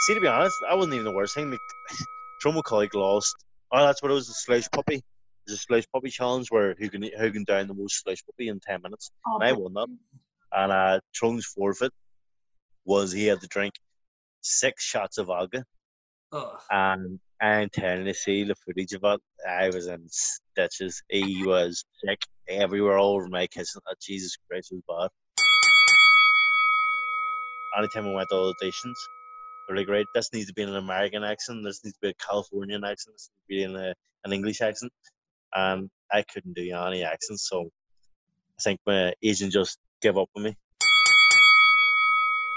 see, to be honest, that wasn't even the worst thing. McCullough lost. Oh, that's what it was. The slush puppy. There's a slush puppy challenge where who can who can down the most slush puppy in ten minutes. Oh, And I won that. And uh, Tyrone's forfeit was he had to drink six shots of vodka. And I'm telling you, see the footage of it. I was in stitches. He was sick everywhere, all over my kissing. Oh, Jesus Christ, it was bad. Anytime I went to all the auditions, were like, right, this needs to be an American accent, this needs to be a Californian accent, this needs to be in a, an English accent. And I couldn't do any accents, so I think my agent just gave up on me.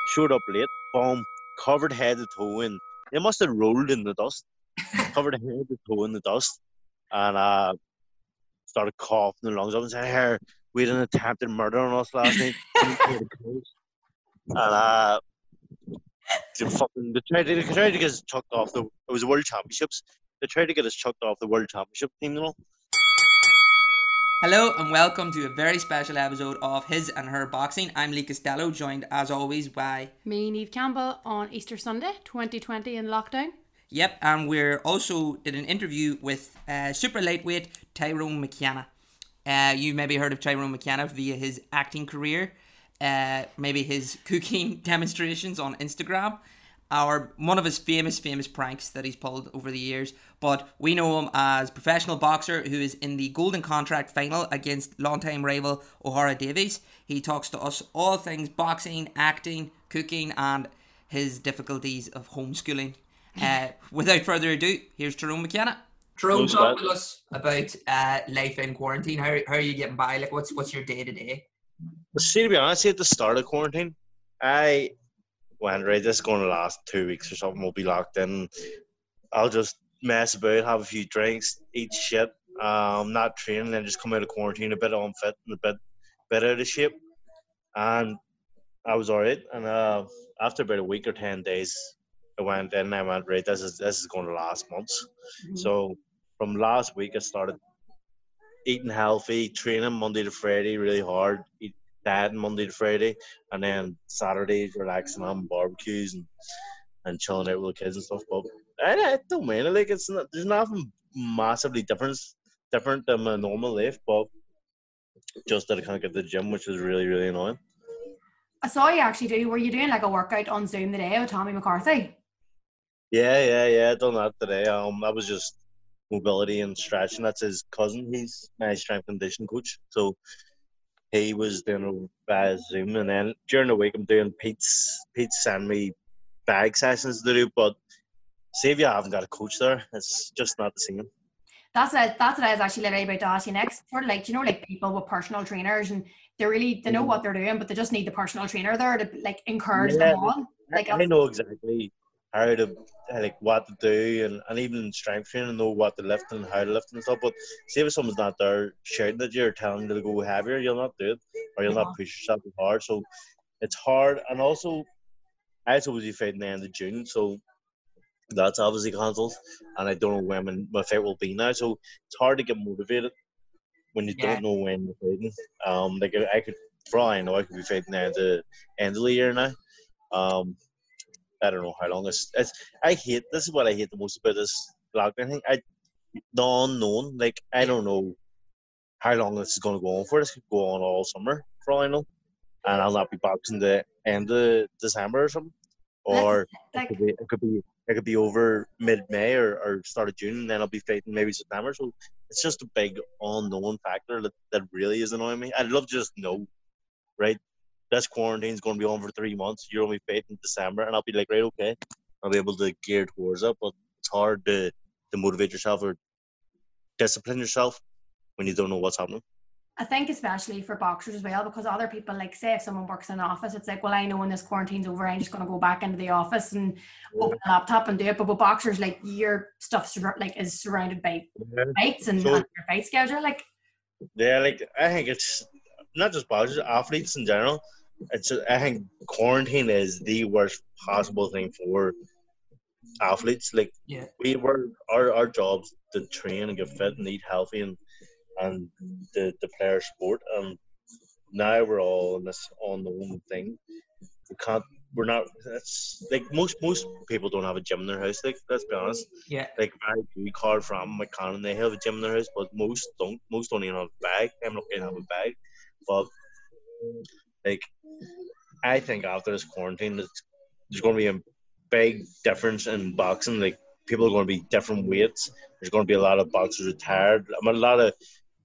Showed up late, boom, covered head to toe in. They must have rolled in the dust, covered head to toe in the dust, and uh, started coughing the lungs up and said, "Here, we had an attempted murder on us last night." and uh, they fucking they tried, to, they tried to get us chucked off the. It was the World Championships. They tried to get us chucked off the World Championship team, you know. Hello and welcome to a very special episode of His and Her Boxing. I'm Lee Costello, joined as always by Me, Neve Campbell, on Easter Sunday, 2020 in lockdown. Yep, and we're also did an interview with uh, super lightweight Tyrone McKenna. Uh, you maybe heard of Tyrone McKenna via his acting career, uh, maybe his cooking demonstrations on Instagram, or one of his famous famous pranks that he's pulled over the years. But we know him as professional boxer who is in the Golden Contract final against longtime rival Ohara Davies. He talks to us all things boxing, acting, cooking, and his difficulties of homeschooling. Uh, without further ado, here's Tyrone McKenna. Tyrone, Who's talk to us about uh, life in quarantine. How, how are you getting by? Like, what's what's your day to day? But see, to be honest, at the start of quarantine, I went right. This is going to last two weeks or something. We'll be locked in. I'll just mess about, have a few drinks, eat shit, um, not train, and then just come out of quarantine a bit unfit and a bit, bit out of shape. And I was alright. And uh, after about a week or ten days, I went in. and I went right. This is this is going to last months. So from last week, I started eating healthy, training Monday to Friday really hard, eat dieting Monday to Friday, and then Saturdays relaxing on barbecues and, and chilling out with the kids and stuff. But I, I don't mind it. Like it's not, there's nothing massively different different than my normal life, but just that I can't get to the gym, which is really really annoying. I saw you actually do. Were you doing like a workout on Zoom today with Tommy McCarthy? Yeah, yeah, yeah. I done that today. Um, that was just mobility and stretching. That's his cousin. He's my strength and condition coach. So he was doing it via Zoom, and then during the week I'm doing Pete's. Pete send me bag sessions to do, but see if you haven't got a coach there, it's just not the same. That's what, that's what I was actually literally about to ask you next. Sort of like, you know, like people with personal trainers and they really, they know mm-hmm. what they're doing, but they just need the personal trainer there to like encourage Yeah, them on. Like, I, I know exactly how to like what to do, and, and even strength training, and know what to lift and how to lift and stuff. But see if someone's not there shouting at you or telling you to go heavier, you'll not do it, or you'll not push yourself as hard. So it's hard, and also I suppose you fight in the end of June, so that's obviously cancelled, and I don't know when my- my fight will be now. So it's hard to get motivated when you Yeah. don't know when you're fighting. Um, like I could, for all I know, I could be fighting at the end of the year now. Um, I don't know how long it's. It's. I hate. This is what I hate the most about this lockdown thing. I the unknown. Like I don't know how long this is going to go on for. This could go on all summer for all I know, and I'll not be boxing the end of December or something, or like, it could be. It could be. It could be over mid May or, or start of June, and then I'll be fighting maybe September. So it's just a big unknown factor that, that really is annoying me. I'd love to just know, right? This quarantine's going to be on for three months. You're only paid in December, and I'll be like, right, okay. I'll be able to gear towards it, but it's hard to, to motivate yourself or discipline yourself when you don't know what's happening. I think especially for boxers as well, because other people like say if someone works in an office, it's like, well, I know when this quarantine's over, I'm just gonna go back into the office and open a laptop and do it. But with boxers, like your stuff like is surrounded by fights and, So- and your fight schedule. Like Yeah, like I think it's not just boxers, athletes in general. It's I think quarantine is the worst possible thing for athletes. Like Yeah. we were our our jobs to train and get fit and eat healthy and and the the player sport and now we're all in this unknown thing. We can't we're not. That's like most most people don't have a gym in their house. Like let's be honest. Yeah. Like very few Carl Frampton McCann, and they have a gym in their house, but most don't. Most don't even have a bag. I'm not to have a bag, but like I think after this quarantine, there's, there's going to be a big difference in boxing. Like people are going to be different weights. There's going to be a lot of boxers retired. I mean, a lot of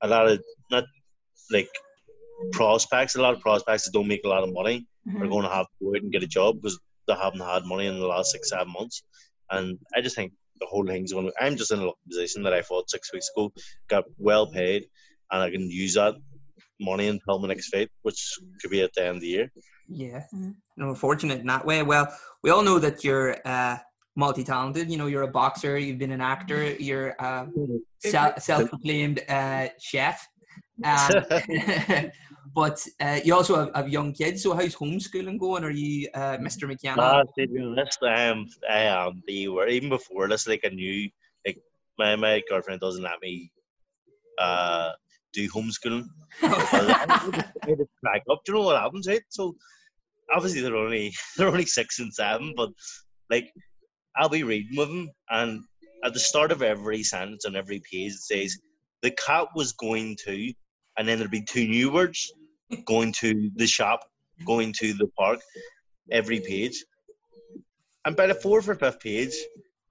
a lot of not like prospects. A lot of prospects that don't make a lot of money Mhm. are going to have to go out and get a job because they haven't had money in the last six seven months. And I just think the whole thing's going. to I'm just in a position that I fought six weeks ago, got well paid, and I can use that money until my next fight, which could be at the end of the year. Yeah. No, fortunate in that way. Well, we all know that you're uh, multi-talented. You know, you're a boxer. You've been an actor. You're a self- self-proclaimed uh, chef. Um, but uh, you also have, have young kids. So how's homeschooling going? Are you uh, Mr. McKenna? Uh, to be honest, I am I am the word even before this. Like I knew, like my my girlfriend doesn't let me uh do homeschooling. Just up. Do you know what happens, right? So obviously they're only they're only six and seven, but like I'll be reading with them, and at the start of every sentence on every page it says the cat was going to, and then there'd be two new words going to the shop, going to the park, every page. And by the fourth or fifth page,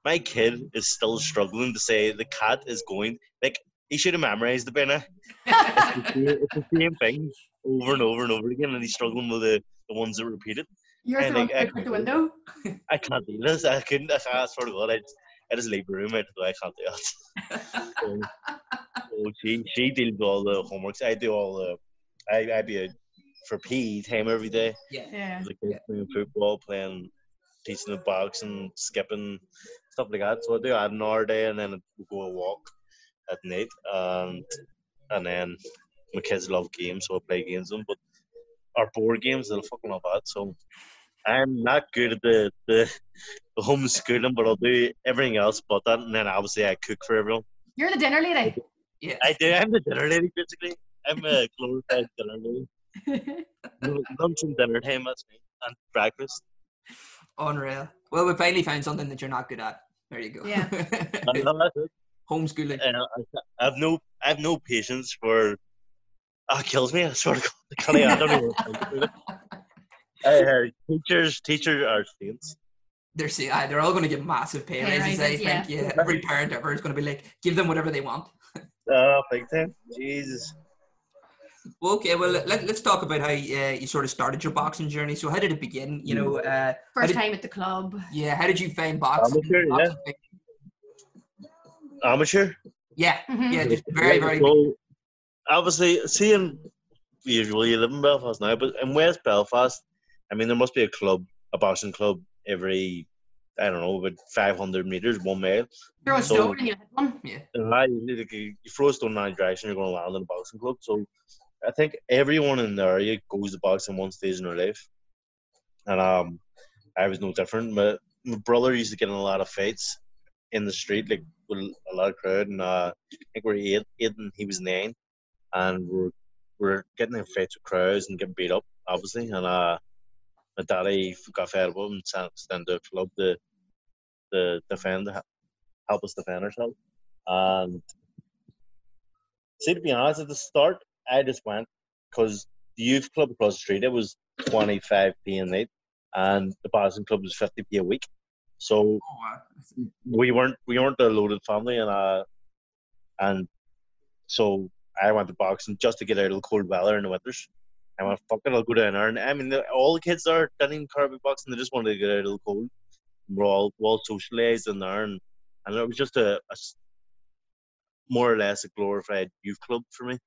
my kid is still struggling to say the cat is going. Like he should have memorized the by now. It's the same- it's the same thing over and over and over again, and he's struggling with the, the ones that repeat it. You're I throwing think I the window. I can't do this. I couldn't. I, I swear to God, I just, I just leave the room. I, I can't do it. So, oh, so she she deals with all the homeworks. I do all the. I I be a, for PE time every day. yeah. Yeah. The kids playing football, playing, teaching the boxing, skipping, stuff like that. So I do add an hour a day, and then we go a walk at night, and and then my kids love games, so I play games with them. But our board games, they'll fucking love that. So I'm not good at the the, the homeschooling, but I'll do everything else but that. And then obviously I cook for everyone. You're the dinner lady. Yeah. I do. I'm the dinner lady, basically. I'm a glorified dinner lady. Lunch and dinner time, that's me, and breakfast. Unreal. Well, we finally found something that you're not good at. There you go. Yeah. I love it. Homeschooling. And I, I have no, I have no patience for. Ah, it kills me. I sort of can't. I don't even think. Uh, teachers, teachers are saints. They're see, uh, they're all going to get massive pay Pay raises. I raises, think. Yeah. Every parent ever is going to be like, give them whatever they want. Uh, big time. Jesus. Well, okay. Well, let, let's talk about how uh, you sort of started your boxing journey. So, how did it begin? You know, uh, First did- time at the club. yeah. How did you find boxing? Amateur, yeah. Boxing- Amateur. Yeah. Mhm. Yeah. Just very, very. So, obviously, seeing usually you live in Belfast now, but in West Belfast, I mean, there must be a club, a boxing club every, I don't know, about 500 meters, one mile. Throw a So- stone and you hit one. And I, you you throw a stone in that direction, you're going to land in a boxing club. So I think everyone in the area goes to boxing one stage in their life. And um, I was no different. My, my brother used to get in a lot of fights in the street, like with a lot of crowd. And uh, I think we we're eight, eight and he was nine. And we're, we're getting in fights with crowds and getting beat up, obviously. And uh, my daddy got fed up and sent us down to a club to, to defend, help us defend ourselves. And see, to be honest, at the start, I just went because the youth club across the street it was 25p a night, and the boxing club was 50p a week. So Oh, we weren't we weren't a loaded family, and uh, and so I went to boxing just to get out of the cold weather in the winters. I went, fuck it, I'll go down there. And I mean, the, all the kids there didn't even care about boxing; they just wanted to get out of the cold. We're all we're all socialized in there, and and it was just a more or less a glorified youth club for me.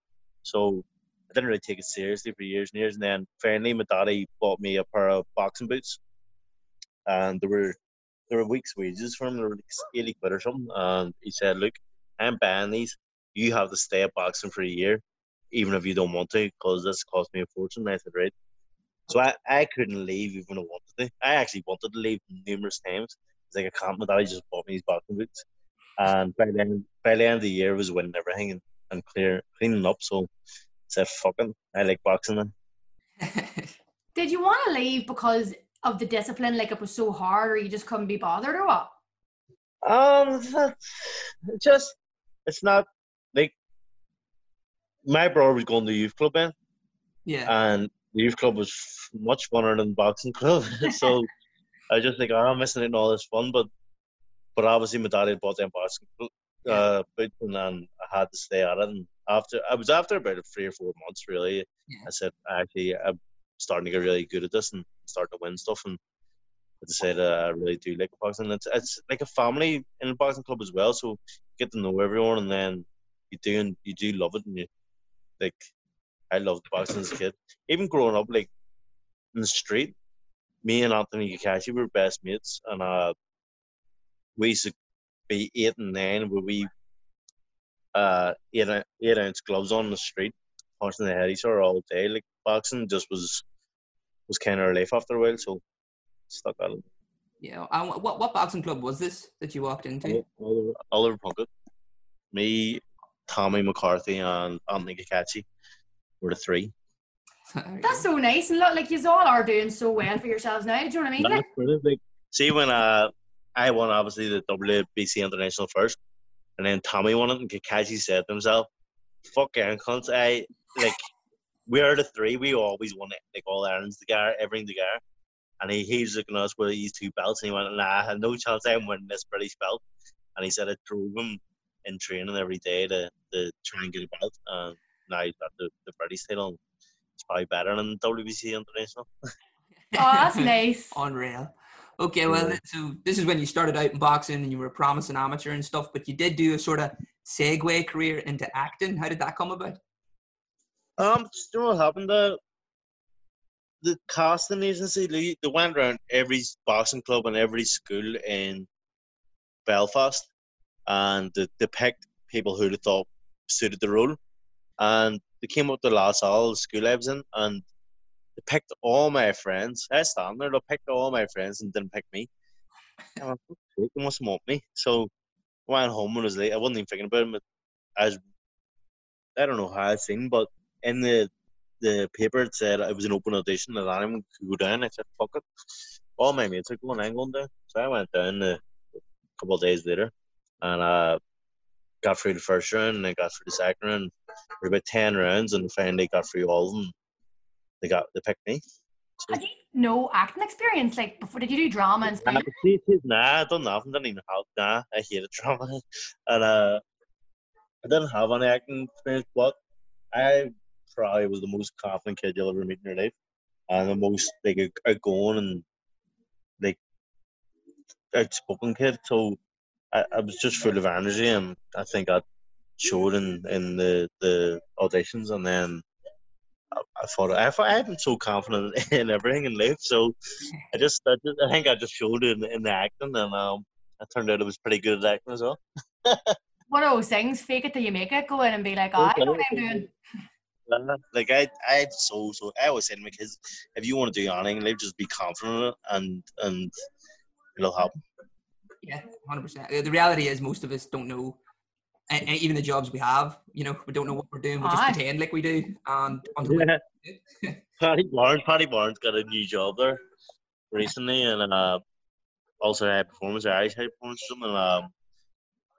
So I didn't really take it seriously for years and years. And then finally, my daddy bought me a pair of boxing boots, and there were there were weeks' wages for them. They were like or something. And he said, "Look, I'm buying these. You have to stay at boxing for a year, even if you don't want to, because this cost me a fortune." And I said, "Right." So I, I couldn't leave even I wanted to. I actually wanted to leave numerous times. It's like I can't. My daddy just bought me these boxing boots, and by then by the end of the year, I was winning everything and, and clear cleaning up. So I said, "Fucking, I like boxing." Then Did you want to leave because of the discipline? Like it was so hard, or you just couldn't be bothered, or what? Um, just it's not like my brother was going to youth club then, Yeah. and the youth club was much funner than boxing club. so I just think oh, I'm missing out on all this fun, but but obviously my dad had bought them boxing cl- uh, boots, and then I had to stay at it. And after I was after about three or four months, really, Yeah. I said actually I'm starting to get really good at this and starting to win stuff and. I decided I really do like boxing. It's it's like a family in a boxing club as well. So you get to know everyone, and then you do and you do love it, and you like. I loved boxing as a kid. Even growing up, like in the street, me and Anthony Cacace were best mates, and uh, we used to be eight and nine, where we uh eight eight ounce gloves on the street, punching the head each other all day. Like boxing just was was kind of a life after a while, so stuck at it. Yeah. And what what boxing club was this that you walked into? Oliver, Oliver Plunkett, me, Tommy McCarthy, and Anthony Cacace were the three. That's so nice, and look, like you all are doing so well for yourselves now. Do you know what I mean? No, Like. Like, see when uh, I won obviously the WBC International first, and then Tommy won it, and Cacace said to himself, "Fuck yeah, cunts! I like we are the three. We always won it, like all errands together, everything together." And he, he was looking at us with these two belts, and he went, "Nah, I had no chance I'm winning this British belt." And he said it drove him in training every day to, to try and get a belt, and now he's got the, the British title. It's probably better than WBC International. oh, that's nice. Unreal. Okay, well, so this is when you started out in boxing and you were a promising amateur and stuff, but you did do a sort of segue career into acting. How did that come about? Um, you know what happened? The the casting agency they, went around every boxing club and every school in Belfast, and they, they picked people who they thought suited the role, and they came up to La Salle, the school I was in, and they picked all my friends. I stand there, they picked all my friends and didn't pick me. And I went, "Fuck's They must want me. So I went home it was late. I wasn't even thinking about it. I was, I don't know how I seen, but in the the paper it said it was an open audition that anyone could go down. I said, fuck it. All my mates are going, I'm going down. So I went down a couple of days later and uh, got through the first round and then got through the second round. For about 10 rounds and finally got through all of them. They got they picked me. So, Had you no acting experience? Like before, did you do drama and Nah, stuff? but see, see, nah, I done nothing. Didn't even have. Nah, I hated drama, and uh, I didn't have any acting experience. But I probably was the most confident kid you'll ever meet in your life, and the most like out- outgoing and like outspoken kid. So I, I was just full of energy, and I think I showed in in the the auditions, and then. I, I thought I thought I've been so confident in everything in life, so I just, I, just, I think I just showed in, in the acting, and um, it turned out it was pretty good at acting as well. One of those things, fake it till you make it. Go in and be like, oh, I know what I'm doing. Like I, I so so. I always say to my kids, if you want to do anything, in life, just be confident and and it'll happen. Yeah, hundred percent. The reality is, most of us don't know, and, and even the jobs we have, you know, we don't know what we're doing. We just Aye. pretend like we do, and until we- Paddy Barnes, Paddy Barnes got a new job there recently, and uh, also high performance, Irish high performance. And um,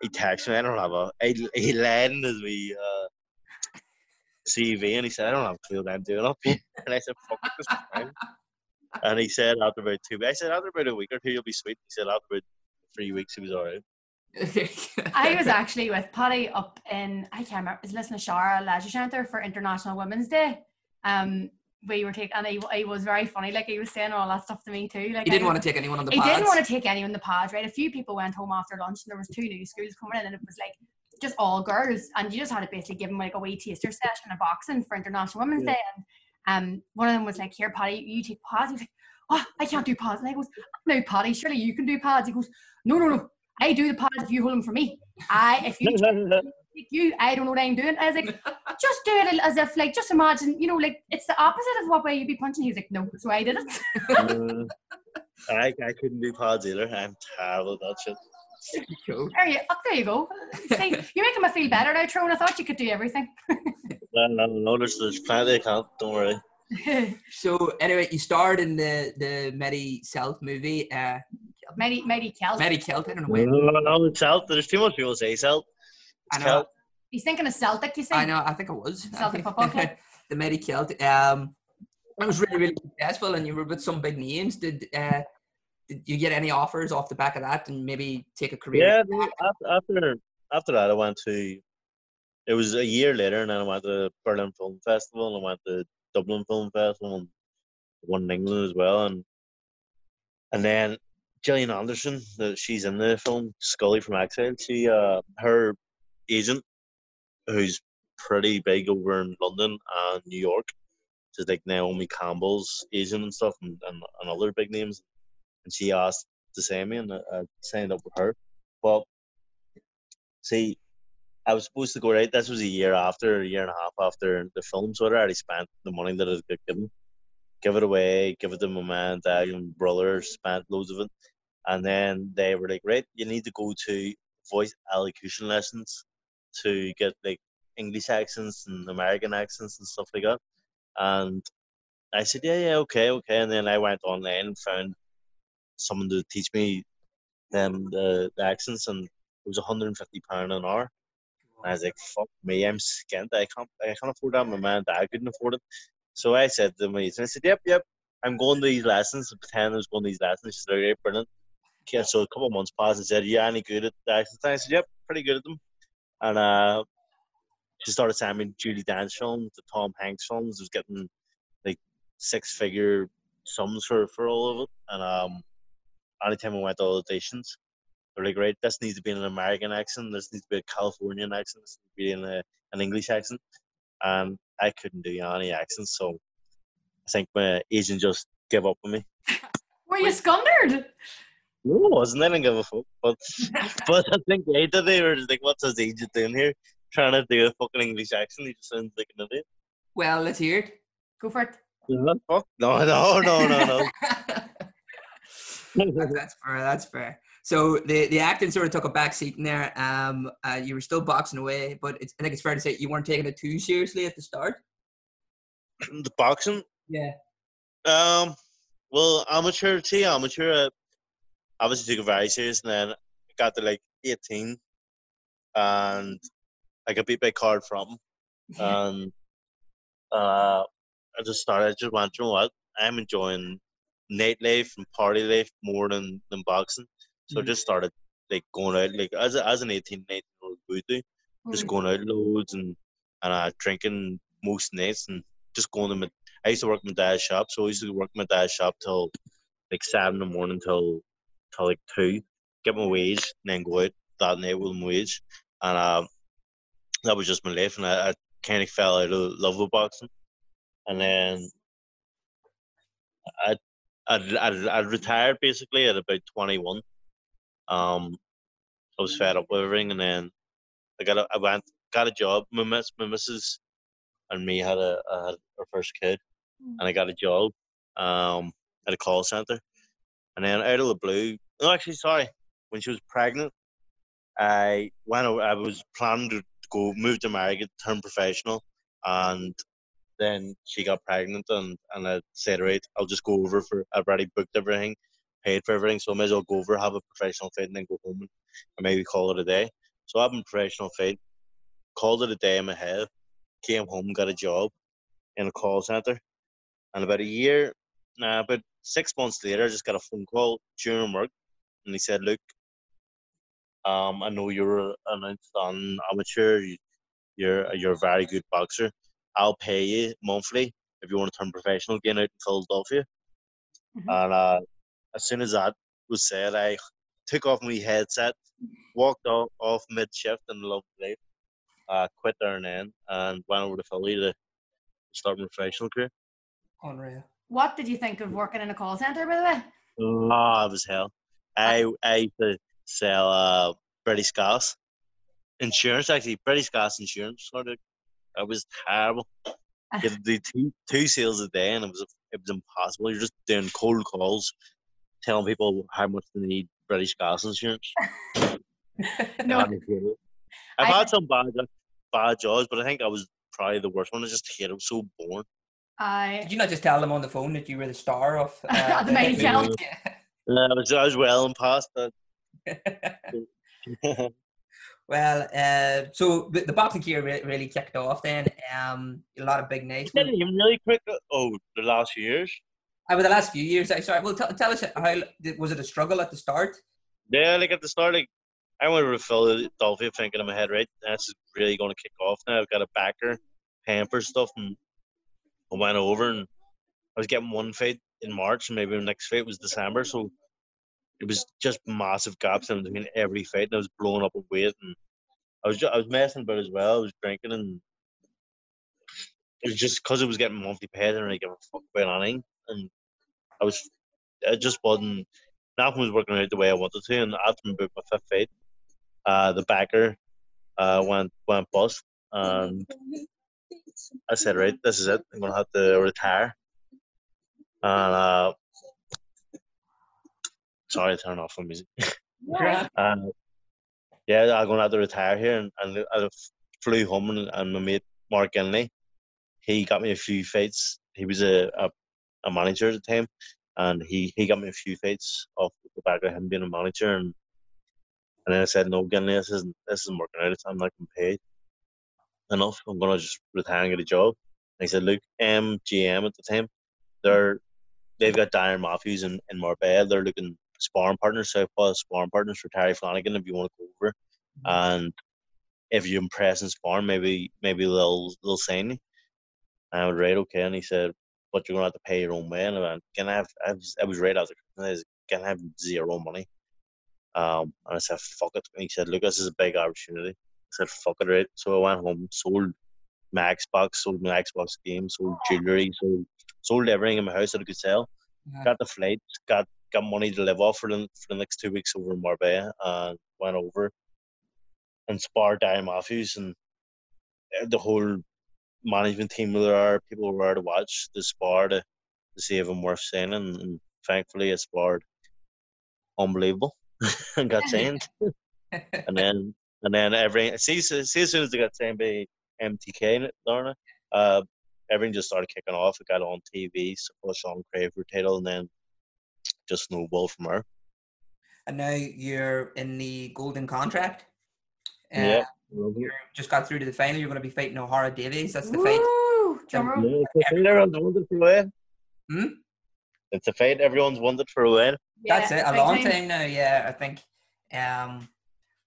he texted me. I don't have a. He, he led in his wee uh, CV, and he said, "I don't have a clue what I'm doing up here." And I said, "Fuck this is fine." And he said after about two, weeks, I said after about a week or two, you'll be sweet. He said after about three weeks, he was alright. I was actually with Paddy up in I can't remember. Is listening to Shara Leisure Centre for International Women's Day. Um, we were taking and he, he was very funny. Like he was saying all that stuff to me too. Like he I didn't was- want to take anyone on the he pads. didn't want to take anyone in the pods, right? A few people went home after lunch, and there was two new schools coming in, and it was like just all girls, and you just had to basically give them like a wee taster session of boxing for International Women's Yeah. Day, and um, one of them was like, "Here, Paddy, you take pads." He was like, "Oh, I can't do pads," and I goes, "No, Paddy, surely you can do pads." He goes, "No, no, no, I do the pads if you hold them for me. I if you you, I don't know what I'm doing." I was like, "Just do it as if like just imagine, you know, like it's the opposite of what way you'd be punching." He's like, "No," so I did it. Uh, I, I couldn't do pods either. I'm terrible at that shit. Cool. There you, oh, there you go. See, you're making me feel better now, Tron. I thought you could do everything. No, no, no, there's, there's plenty I can't. Don't worry. So anyway, you starred in the the Mighty Celt movie. Uh, Mighty, mighty Celtic. Mighty Celt. I don't know. No, no, no, it's Celt. There's too much people say Celt. I know. Celt. He's thinking of Celtic, you see? I know. I think it was Celtic think- Football Club? the Mighty Celt. Um, it was really really successful, and you were with some big names. Did uh, did you get any offers off the back of that, and maybe take a career? Yeah, after after that, I went to. It was a year later, and then I went to the Berlin Film Festival, and I went to Dublin Film Festival, and one in England as well, and and then Gillian Anderson, the, she's in the film Scully from X-Files. She, uh, her agent, who's pretty big over in London and New York, she's like Naomi Campbell's agent and stuff, and, and, and other big names. And she asked to sign me, and I, I signed up with her. But see, I was supposed to go right. This was a year after, a year and a half after the film, so I'd already spent the money that I'd got given. Give it away, give it to my man, dad, and brother, spent loads of it. And then they were like, right, you need to go to voice elocution lessons to get like English accents and American accents and stuff like that. And I said, yeah, yeah, okay, okay. And then I went online and found someone to teach me them the, the accents, and it was 150 pound an hour. And I was like, fuck me, I'm skint. I can't, I can't afford that. My man and dad couldn't afford it. So I said to me, I said, yep, yep, I'm going to these lessons. Pretend I was going to these lessons. She said, okay, brilliant. Okay, so a couple of months passed and said, yeah, any good at the accents? And I said, yep, pretty good at them. And uh, she started sending Julie Dance films, the Tom Hanks films. I was getting like six figure sums for, for all of it. And um, anytime I went to auditions, they're like, right, this needs to be an American accent, this needs to be a Californian accent, this needs to be in a, uh, an English accent. And I couldn't do any accents, so I think my agent just gave up on me. Were you scundered? No, it wasn't. I didn't give a fuck. But, but I think they did. They were just like, what's his agent doing here? Trying to do a fucking English accent. He just sounds like an idiot. Well, let's hear it. Go for it. No, no, no, no, no. That- that's fair. That's fair. So the the acting sort of took a back seat in there. Um, uh, you were still boxing away, but it's, I think it's fair to say you weren't taking it too seriously at the start. the boxing, Yeah. Um, well, amateur, see, amateur, uh, obviously took it very serious, and then I got to like 18, and I got beat by Carl Frampton, and uh, I just started, I just went, you know what, I'm enjoying nightlife and party life more than, than boxing, so I Mhm. just started like going out, like as, a, as an 18, 19 year old would do, just Mm. going out loads and and uh, drinking most nights and just going to my. I used to work in my dad's shop, so I used to work in my dad's shop till like seven in the morning till till like two, get my wage, and then go out that night with my wage, and um, that was just my life, and I, I kind of fell out of love with boxing, and then I I I I retired basically at about twenty one. Um, I was fed up with everything, and then I got a, I went got a job. My miss my missus and me had a, a had our first kid, and I got a job um at a call center, and then out of the blue, no, actually, sorry, when she was pregnant, I went. over- I was planning to go move to America, turn professional, and then she got pregnant, and and I said, right, I'll just go over for. I've already booked everything, paid for everything, so I may as well go over, have a professional fight, and then go home and, maybe call it a day. So having a professional fight, called it a day in my head, came home, got a job in a call center, and about a year, nah, about six months later, I just got a phone call during work, and he said, "Look, um, I know you're an amateur. You, you're you're a very good boxer. I'll pay you monthly if you want to turn professional again out in Philadelphia." Mhm. And uh, as soon as that was said, I took off my headset, walked off, off mid shift, and loved life. Uh, quit there and then, and went over to Philly to start my professional career. Unreal. What did you think of working in a call center, by the way? Oh, it was hell. I I used to sell uh British gas insurance actually British gas insurance sort of. It was terrible. You had to two two sales a day, and it was it was impossible. You're just doing cold calls, telling people how much they need British gas insurance. No. I hate it. I've I- had some bad bad jobs, but I think I was probably the worst one. I just hate it. It was so boring. I Did you not just tell them on the phone that you were the star of uh, The main Count. Yeah. I was, I was well and past that. well, uh, so the, the boxing career re- really kicked off then. Um, a lot of big nights. Didn't even really quick. Oh, the last few years. Over the last few years, I sorry. Well, t- tell us how was it a struggle at the start? Yeah, like at the start, like I went to Philadelphia thinking in my head, right, that's really going to kick off now. I've got a backer, for stuff, and I went over and I was getting one fight in March, and maybe the next fight was December, so it was just massive gaps in between every fight, and I was blowing up with weight, and I was just, I was messing about as well. I was drinking, and it was just because it was getting monthly paid, and I didn't give a fuck about anything, and I was, it just wasn't. Nothing was working out the way I wanted to, and after I my fifth fight, uh, the backer uh, went went bust, and I said, right, this is it. I'm gonna have to retire. And uh, sorry, turn off um, the music. And yeah, I'm gonna have to retire here, and, and I flew home, and, and my mate Mark Inley, he got me a few fights. He was a, a, a manager at the time, and he, he got me a few fights off the back of him being a manager, and and then I said, no, Ginley, this isn't this isn't working out. I'm not getting paid enough. I'm gonna just retire and get a job. And he said, look, MGM at the time, they're they've got Darren Matthews in, in Marbella. They're looking sparring partners, Southpaw sparring partners for Terry Flanagan if you want to go over. Mm-hmm. And if you impress in sparring, maybe maybe they'll they'll sign you. And I was right, okay. And he said, but you're gonna have to pay your own way. And I went, can I have? I was, I was right after Christmas. Can I have zero money? Um, and I said, fuck it. And he said, look, this is a big opportunity. I said, fuck it, right. So I went home, sold my Xbox, sold my Xbox game, sold jewelry, sold sold everything in my house that I could sell. Yeah. Got the flight, got got money to live off for the for the next two weeks over in Marbella, and went over and sparred Darren Matthews and uh, the whole management team were there. People were there to watch the spar to, to see if I'm worth saying, and, and thankfully it sparred unbelievable and got signed. and then and then everything see, see as soon as they got signed by MTK Lorna, uh everything just started kicking off. It got on TV, so Sean Craver title and then just snowballed from there. And now you're in the golden contract. Uh, Yeah. You just got through to the final. You're going to be fighting Ohara Davies. That's the fight. Woo! Drum roll. It's a fight everyone's wanted for a while. Hmm? It's a fight everyone's wanted for a while. That's it. A big long time now. Yeah, I think. Um,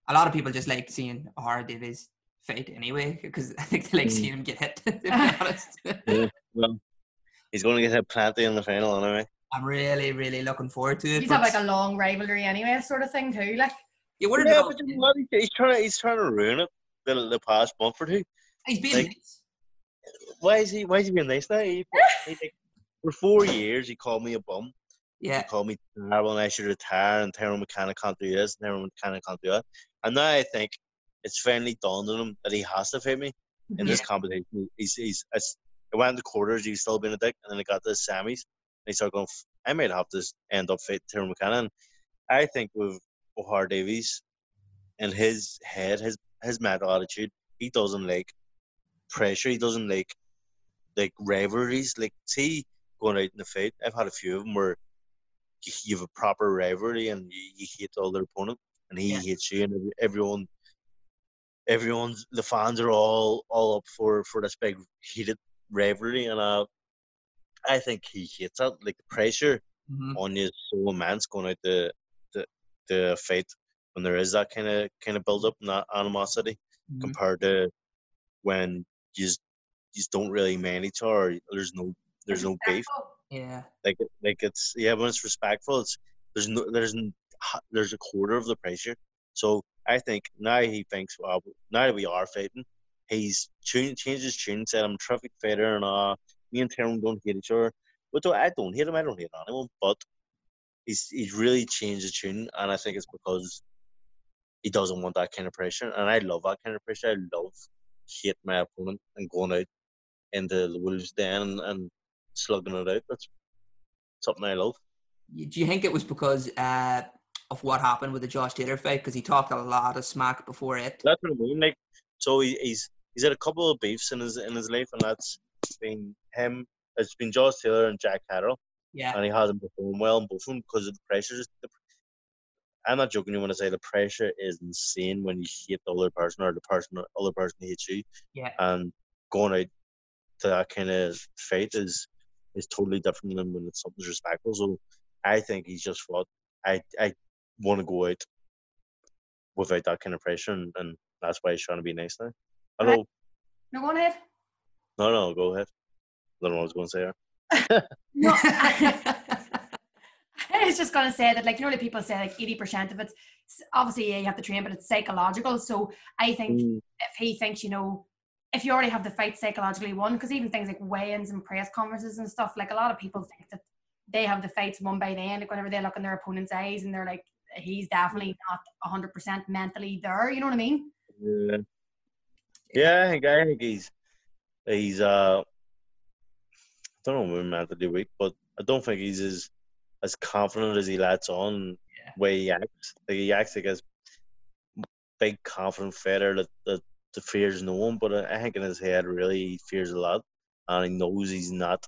a lot of people just like seeing Ohara Davies fight anyway because I think they like Mm. seeing him get hit. To be honest, Yeah, well, he's going to get hit plenty in the final anyway. I'm really, really looking forward to it. He's have but- like a long rivalry anyway, sort of thing too. Like yeah, what are Yeah, but you? He's trying. To, he's trying to ruin it. The, the past month or two. he's being like- nice. Why is he? Why is he being nice now? He, he, like, for four years, he called me a bum. Yeah, He called me terrible, and I should retire. And Tyrone McKenna can't do this. And Tyrone McKenna can't do that. And now I think it's finally dawned on him that he has to fight me in this competition. He's he's. It's, it went to quarters. He's still being a dick, and then it got to the semis. And he started going. I might have to end up fighting Tyrone McKenna. I think with Ohara Davies, in his head, his his mental attitude, he doesn't like pressure. He doesn't like like rivalries. Like see going out in the fight, I've had a few of them where you, you have a proper rivalry and you, you hate the other opponent, and he Yeah. hates you, and everyone, everyone's the fans are all all up for for this big heated rivalry, and uh, I think he hates that. Like the pressure Mhm. on you is so immense going out the the the fight when there is that kind of kind of build up and that animosity Mhm. compared to when you just, you just don't really man each other. Or there's no there's no beef. yeah, Like like it's yeah, when it's respectful, it's there's no there's there's a quarter of the pressure. So I think now he thinks well now that we are fighting, he's tune, changed his tune, said I'm a terrific fighter and uh me and Tyrone don't hate each other. But though I don't hate him, I don't hate anyone, but he's he's really changed the tune and I think it's because he doesn't want that kind of pressure and I love that kind of pressure. I love hate my opponent and going out into the wolves den and, and slugging it out. That's something I love. do you think it was because uh, of what happened with the Josh Taylor fight? Because he talked a lot of smack before it. That's what I mean. Like, so he, he's he's had a couple of beefs in his in his life, and that's been him It's been Josh Taylor and Jack Catterall, Yeah. and he hasn't performed well in both of them because of the pressure. I'm not joking. You when I say the pressure is insane when you hate the other person or the person the other person hates you, Yeah. and going out to that kind of fight is is totally different than when it's something's respectful. So I think he's just fought. I I want to go out without that kind of pressure, and, and that's why he's trying to be nice now. Hello, No, go on ahead. No, no, go ahead. I don't know what I was going to say. There. No, I was just going to say that, like, you know, like people say, like, 80% of it's obviously yeah, you have to train, but it's psychological. So I think Mm, if he thinks, you know, if you already have the fight psychologically won, because even things like weigh-ins and press conferences and stuff, like a lot of people think that they have the fights won by then. Like whenever they look in their opponent's eyes and they're like, he's definitely not 100% mentally there. You know what I mean? Yeah. Yeah, I think I think he's he's uh I don't know when mentally weak, but I don't think he's as as confident as he lets on Yeah. way he acts. Like he acts like a big confident fighter that, that the fears no one, but I think in his head really he fears a lot and he knows he's not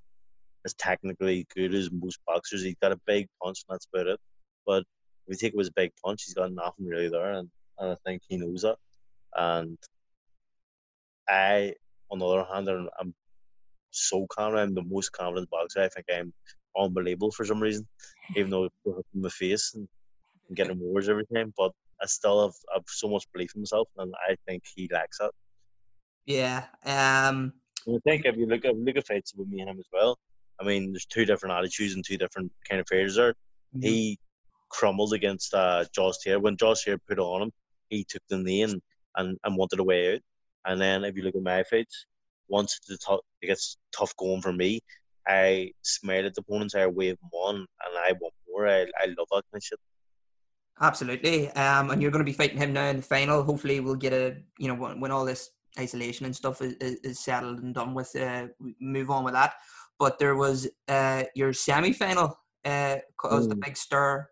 as technically good as most boxers. He's got a big punch and that's about it. But if you take him as a big punch, he's got nothing really there and, and I think he knows that. And I, on the other hand, I'm, I'm so confident. I'm the most confident boxer. I think I'm unbelievable for some reason, even though in my face and I'm getting awards every time. But I still have, have so much belief in myself, and I think he lacks that. yeah. Um. And I think if you look at look at fights with me and him as well, I mean, there's two different attitudes and two different kind of fighters there. He crumbled against uh, Josh Taylor. When Josh Taylor put it on him, he took the knee and, and, and wanted a way out. And then if you look at my fights, once it gets tough going for me, I smile at the opponents, I wave them on, and I want more. I, I love that kind of shit. Absolutely. Um, and you're going to be fighting him now in the final. Hopefully, we'll get a you know when, when all this isolation and stuff is, is, settled and done with, uh, we move on with that. But there was uh your semi final uh caused a Mm. big stir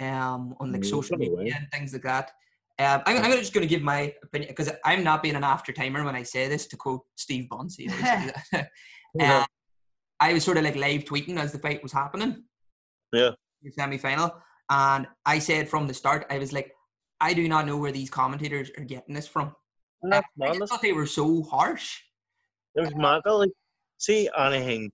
um on like Mm, social media and things like that. Um, I'm, I'm just going to give my opinion because I'm not being an after timer when I say this. To quote Steve Bunce, he always says that. Yeah. Uh, I was sort of like live tweeting as the fight was happening. Yeah. Semi final. And I said from the start, I was like, I do not know where these commentators are getting this from. That's I thought they were so harsh. It was mad. though, Like, see anything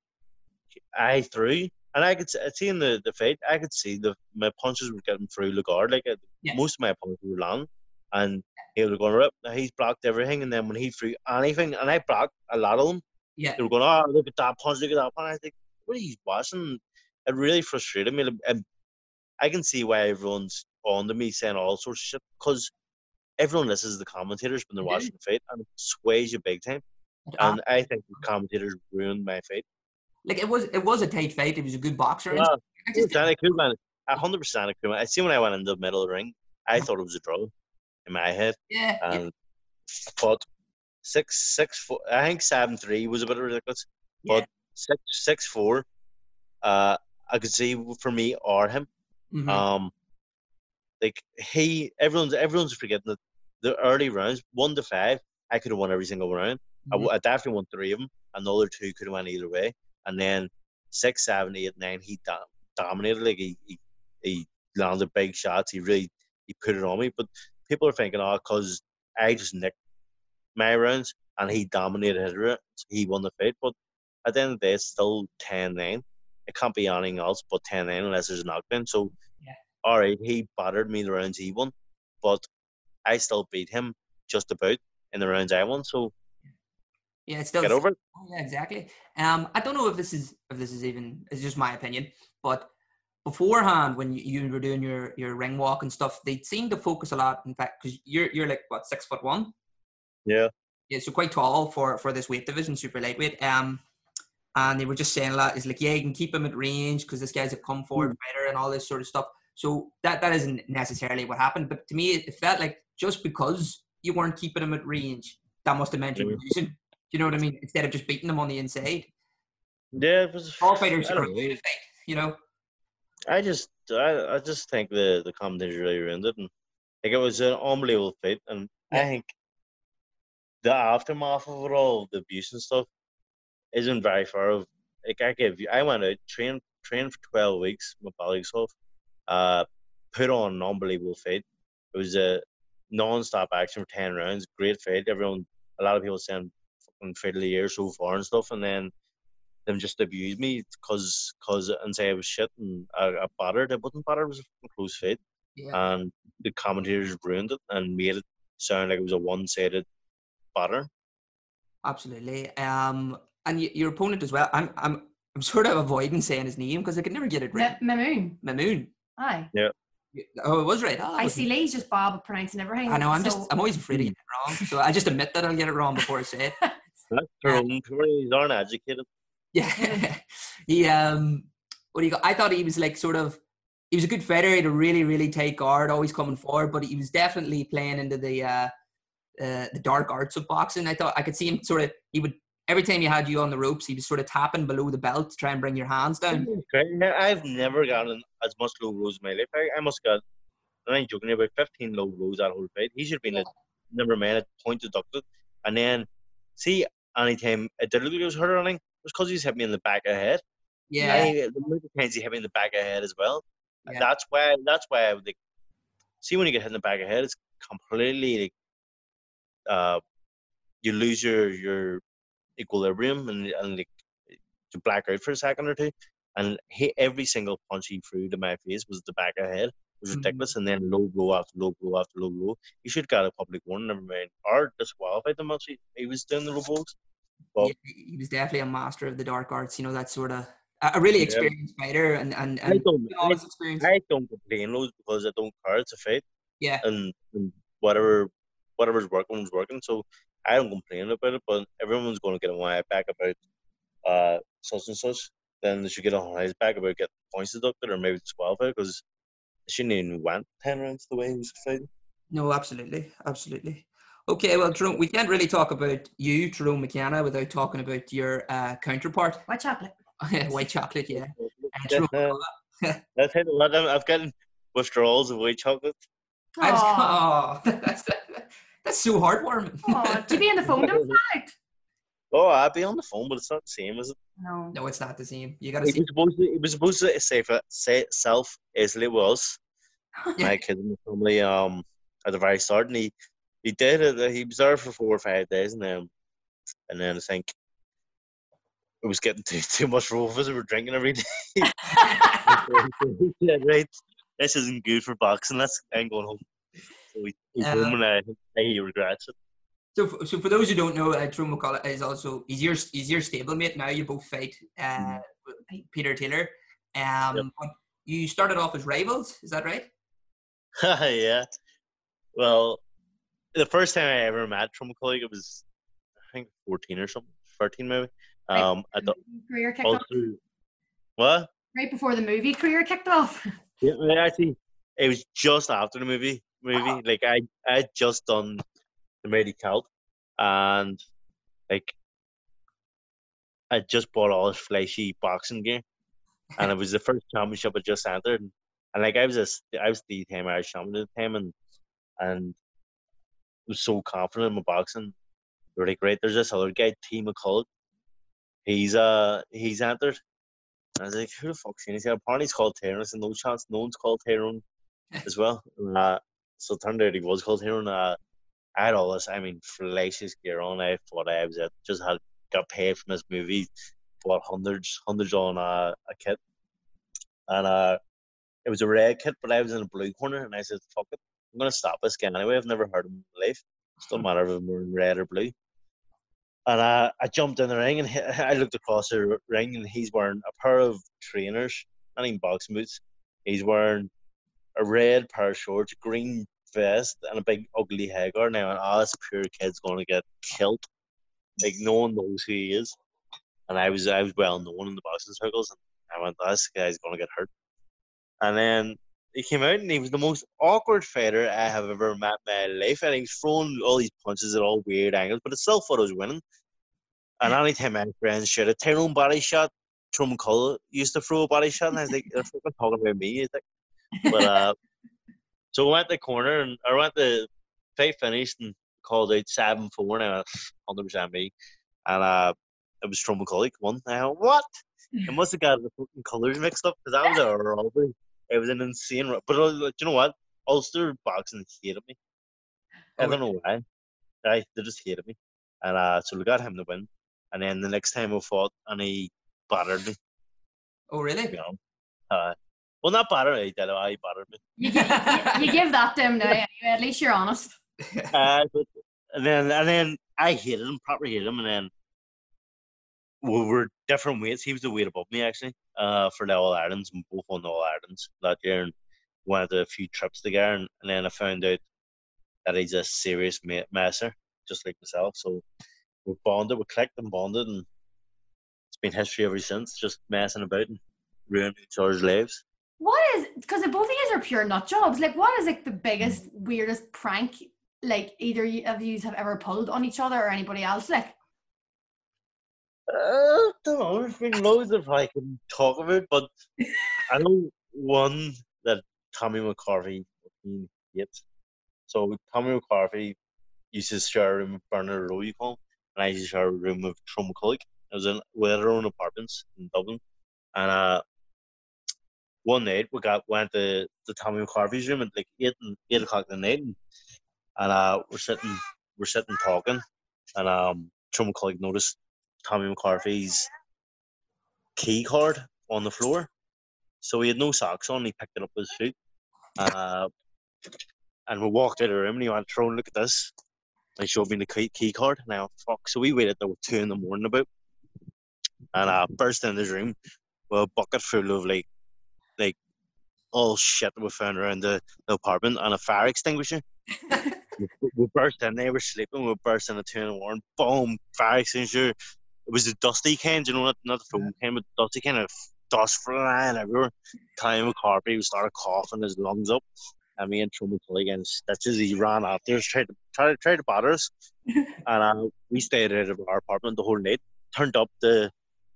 I threw, and I could see in the, the fight, I could see the my punches were getting through Lagarde. Like uh, Yeah. most of my punches were long, and he was going rip. Now he's blocked everything, and then when he threw anything, and I blocked a lot of them, Yeah. they were going, "Oh, look at that punch! Look at that punch!" I think, "What are you watching?" It really frustrated me, and I can see why everyone's on to me saying all sorts of shit because everyone listens to the commentators when they're watching the fight, and it sways you big time. Um, And I think the commentators ruined my fight. like it was, it was a tight fight. It was a good boxer. Yeah. I just Danny Koopman, a hundred percent a Koopman. I see when I went into the middle of the ring, I thought it was a draw in my head, yeah, yeah, and but six six four. I think seven three was a bit ridiculous, yeah. but yeah. six six four. Uh, I could see for me or him. Mhm. Um, like he, everyone's everyone's forgetting that the early rounds, one to five, I could have won every single round. I definitely won three of them. Another two could have went either way. And then six, seven, eight, nine, he dom- dominated. Like he, he, he landed big shots. He really he put it on me. But people are thinking, oh, because I just nicked my rounds and he dominated his rounds, he won the fight. But at the end of the day, it's still 10-9. It can't be anything else but 10-9 unless there's a knockdown. So, Yeah. all right, he battered me the rounds he won, but I still beat him just about in the rounds I won. So yeah. It's still get over it. Oh, yeah, exactly. Um, I don't know if this is if this is even it's just my opinion, but beforehand when you, you were doing your your ring walk and stuff, they seemed to focus a lot. In fact, because you're you're like what six foot one, Yeah. yeah, so quite tall for for this weight division, super lightweight. Um, and they were just saying a lot. Is like, yeah, you can keep him at range because this guy's a come forward fighter and all this sort of stuff. So that that isn't necessarily what happened. But to me, it felt like just because you weren't keeping him at range, that must have meant you were losing. Do you know what I mean? Instead of just beating him on the inside. Yeah, it was. All fighters are don't know. to fight, you know. I just, I, I just think the the commentators really ruined it, and like it was an unbelievable fight, and I think the aftermath of it all, the abuse and stuff, isn't very far of like I give you, I went out train train for twelve weeks. My body's off. Uh, put on an unbelievable fight. It was a non-stop action for ten rounds. Great fight. Everyone, a lot of people saying fucking fight of the year so far and stuff, and then them just abused me because cause and say I was shit and I, I battered. It wasn't battered. It was a fucking close fight, Yeah. and the commentators ruined it and made it sound like it was a one-sided batter. Absolutely. Um, and y- your opponent as well. I'm, I'm, I'm sort of avoiding saying his name because I could never get it right. Ma- Mimoune. Mimoune. Aye. Y- Oh, it was right. Oh, I see Lee's just Bob at pronouncing everything. I know. I'm so, just. I'm always afraid of getting it wrong, so I just admit that I'll get it wrong before I say it. That's their own He's uneducated. Yeah. he um what do you got? I thought he was like sort of he was a good fighter, he had a really, really tight guard, always coming forward, but he was definitely playing into the uh uh the dark arts of boxing. I thought I could see him sort of he would every time he had you on the ropes, he was sort of tapping below the belt to try and bring your hands down. Okay. I've never gotten as much low blows in my life. I, I must got, I ain't joking, about 15 low blows that whole fight. He should have been a number man at point deducted. And then, see, anytime it did look like it was hurt or anything, it was because he was hit me in the back of the head. Yeah. The of times he hit me in the back of the head as well. Yeah. That's why, that's why I like, see, when you get hit in the back of the head, it's completely like, uh, you lose your, your equilibrium and, and like, you black out for a second or two. And he, every single punch he threw to my face was the back of the head. It was Mhm. ridiculous. And then low blow after low blow after low blow. He should have got a public warning, never mind. Or disqualified the he, he was doing the low blows. Well- Yeah, he was definitely a master of the dark arts, you know, that sort of a a really Yeah. experienced fighter and and, I and don't, all I. I don't complain loads because I don't care. It's a fight. Yeah. And, and whatever whatever's working is working. So I don't complain about it. But everyone's going to get on my back about uh such and such. Then they should get on his back about getting points deducted or maybe disqualified because she shouldn't even went ten rounds the way he was fighting. No, absolutely, absolutely. Okay, well, Tyrone, we can't really talk about you, Tyrone McKenna, without talking about your uh, counterpart, White chocolate. white chocolate. Yeah, That's, Tyrone, that's it. A lot of- I've gotten withdrawals of white chocolate. I just, oh, that's, that's so heartwarming. Aw, to be on the phone, don't fight. Oh, I'd be on the phone, but it's not the same, is it? No. no, it's not the same. You gotta It see. was supposed to. It was supposed to say for say self isolate with us. My kid and the family. Um, at the very start, and he he did it. He was there for four or five days, and then and then I think it was getting too too much for of us. We were drinking every day. yeah, right. This isn't good for boxing. Let's I'm going home. So he, he's Uh, home, and I he regrets it. So, f- so for those who don't know, uh, McCullough is also he's your he's your stablemate now. You both fight uh, with Peter Taylor. Um, but you started off as rivals. Is that right? yeah. Well, the first time I ever met Trump colleague, it was I think fourteen or something, thirteen maybe. Right. Um, at the career kicked all off. through what? Right before the movie career kicked off. Yeah, I actually, it was just after the movie. Movie Oh. like I I had just done the Mighty Celt, and like I just bought all this flashy boxing gear, and it was the first championship I just entered, and, and like I was a, I was the time Irish champion at the time, and and was so confident in my boxing. Like, right, there's this other guy, T McCullough. He's uh he's entered. And I was like, who the fuck's he? He said, apparently he's called Tyrone. I said, no chance, no one's called Tyrone as well. Uh, so it turned out he was called Tyrone. Uh, I had all this, I mean, flashes gear on. I thought I was. Just had got paid from this movie, bought hundreds, hundreds on uh, a kit. And uh, it was a red kit, but I was in a blue corner, and I said, fuck it. I'm going to stop this guy anyway. I've never heard of him in my life. It doesn't matter if I'm wearing red or blue. And uh, I jumped in the ring and he, I looked across the ring and he's wearing a pair of trainers, not even boxing boots. He's wearing a red pair of shorts, a green vest, and a big ugly head guard. Now, and oh, this pure kid's going to get killed. Like no one knows who he is. And I was I was well known in the boxing circles, and I went, this guy's going to get hurt. And then he came out and he was the most awkward fighter I have ever met in my life. And he was throwing all these punches at all weird angles, but I still thought I was winning. And anytime my friends shot a Tyrone body shot, Truman Cullen used to throw a body shot, and I was like, they're fucking talking about me. He's like, but uh, so I went to the corner and I went to fight finished and called out seven four And now, hundred percent me, and uh, it was Truman Cullen won. I went, what? I must have got the fucking colours mixed up because that was a robbery. It was an insane. ro- But uh, do you know what? Ulster boxing hated me. I Oh, don't know why. Right, they just hated me, and uh, so we got him to win. And then the next time we fought, and he battered me. Oh, really? You know, uh, well, not battered. He did. uh, He battered me. You, you, you give that to him now. Anyway, at least you're honest. Uh, but, and then and then I hated him, proper hated him, and then we were different weights. He was the weight above me actually, uh, for the All Irelands, and both won the All Irelands that year, and went a few trips together, and, and then I found out that he's a serious messer, just like myself. So we bonded, we clicked and bonded, and it's been history ever since, just messing about and ruining each other's lives. What is because both of you are pure nut jobs. Like, what is like the biggest, weirdest prank like either of you have ever pulled on each other or anybody else? Like, Uh, don't know. There's been loads of I can talk about, but I know one that Tommy McCarthy fucking hates. So Tommy McCarthy used to share a room with Bernard him, and I used to share a room with Trum McCullough. I was in with our own apartments in Dublin, and uh, one night we got went to the Tommy McCarthy's room at like eight and eight o'clock in the night, and, and uh, we're sitting we're sitting talking, and um, Trum McCullough noticed Tommy McCarthy's key card on the floor. So he had no socks on. He picked it up with his feet. Uh, and we walked out of the room and he went, Throne, look at this. And he showed me the key, key card. And I went, fuck. So we waited till two in the morning about. And I burst into his room with a bucket full of like, like, all shit that we found around the, the apartment and a fire extinguisher. we, we burst in, they were sleeping, we burst in at two in the morning, boom, fire extinguisher. It was the dusty kind, you know, not, not the foam kind, but dusty kind of dust flying everywhere. Time McCarthy started coughing his lungs up. And me and Truman Tully getting stitches. He ran after us, tried to tried, tried to batter us. and uh, we stayed out of our apartment the whole night. Turned up the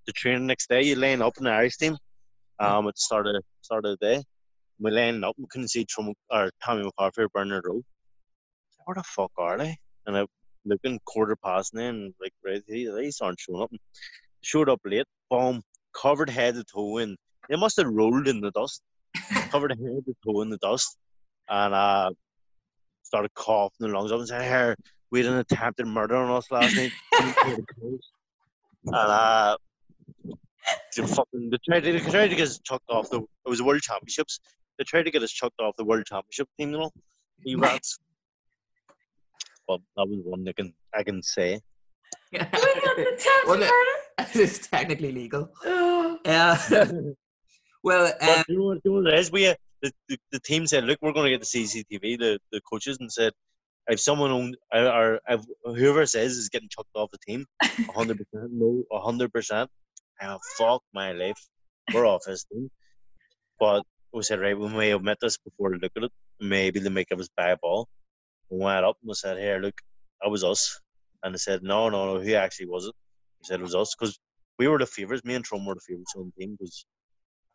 the train the next day, you laying up in the Irish team. Um at started start of start of the day. We laying up, we couldn't see Trum or Tommy McCarthy or Bernard Rowe. Where the fuck are they? And I looking quarter past nine, like right, they, they aren't showing up. Showed up late, boom, covered head to toe in. They must have rolled in the dust, covered head to toe in the dust, and uh, started coughing their lungs up and said, "Here, we had an attempted murder on us last night." and uh, they fucking they tried, to, they tried to get us chucked off the. It was the World Championships. They tried to get us chucked off the World Championship team, you know. You rats. But that was one I can I can say. well, no, it's technically legal. Uh, well, um, But you know what, you know what it is? We, uh, the, the, the team said, look, we're going to get the CCTV, the, the coaches, and said, if someone owned, or, or whoever says is getting chucked off the team, 100%, no, 100%, oh, fuck my life, we're off this team. But we said, right, we may have met this before to look at it. Maybe they may give us buy a ball. We went up and we said, here, look, that was us. And they said, no, no, no, who actually was it? He said it was us because we were the favourites. Me and Trum were the favourites on the team because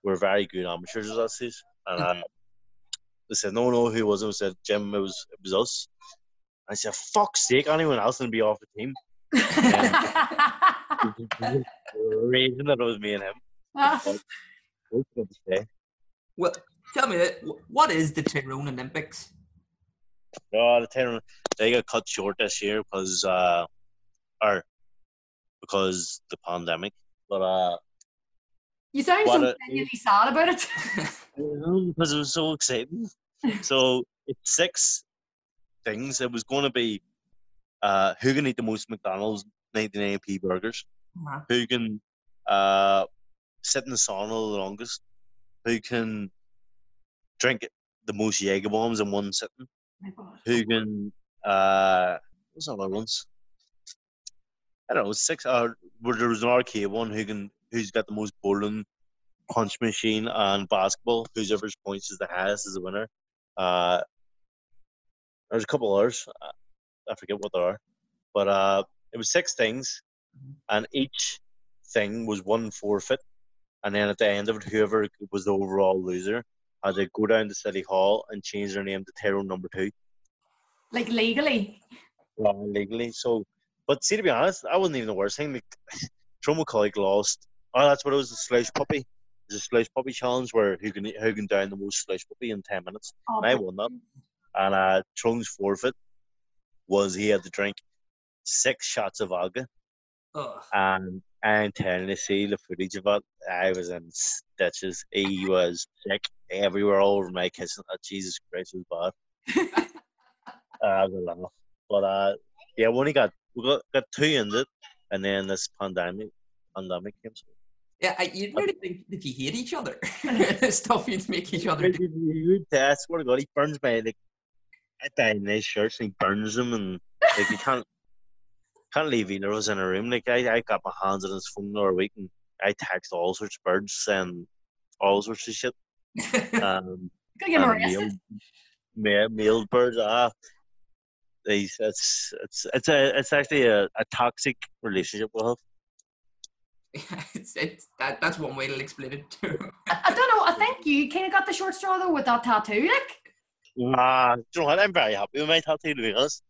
we're very good amateurs at that stage. And uh, they said, no, no, who was it? We said, Jim, it was, it was us. I said, fuck's sake, anyone else can be off the team. Reason that it was me and him. Both good to stay. well, tell me, that, what is the Tyrone Olympics? Oh, the ten, they got cut short this year because, uh, or because the pandemic. But uh, you sound so genuinely sad about it. because it was so exciting. so it's six things. It was going to be uh, who can eat the most McDonald's 99p burgers, Uh-huh. who can uh, sit in the sauna the longest, who can drink the most Jaeger bombs in one sitting, can uh, what's the other ones? I don't know, six. Uh, where there was an arcade one who can who's got the most bowling punch machine and basketball. Whose average points is the highest is the winner. Uh, there's a couple others. I forget what they are, but uh, it was six things, and each thing was one forfeit. And then at the end of it, whoever was the overall loser had to go down to City Hall and change their name to Tyrone Number Two Like legally. uh, legally. So, but see, to be honest, that wasn't even the worst thing. Like, Trum McCullough lost Oh, that's what it was. The slush puppy. There's a slush puppy challenge where who can who can down the most slush puppy in ten minutes. Oh, And I won that. And uh, Trung's forfeit was he had to drink six shots of vodka. Ugh. And I'm telling you, see the footage of it. I was in stitches. He was sick everywhere, all over my kissing. Oh, Jesus Christ, it was bad. uh, I was a laugh. But uh, yeah, we only got we got, got two in it, and then this pandemic pandemic came. So. Yeah, I, you really think that you hate each other? Stuff you'd make each other do. You, I swear to God, he burns my like. I buy nice shirts and he burns them, and like you can't can't leave either of us in a room. Like I, I got my hands on his phone the other week, and I text all sorts of birds and all sorts of shit. Um, Gonna get him arrested. male, ma- birds. Ah, they, it's it's it's a it's actually a, a toxic relationship we have. it's, it's, that, that's one way to explain it too. I, I don't know. I think you kind of got the short straw though with that tattoo. Like, Nah, do you know what? I'm very happy with my tattoo. To be honest,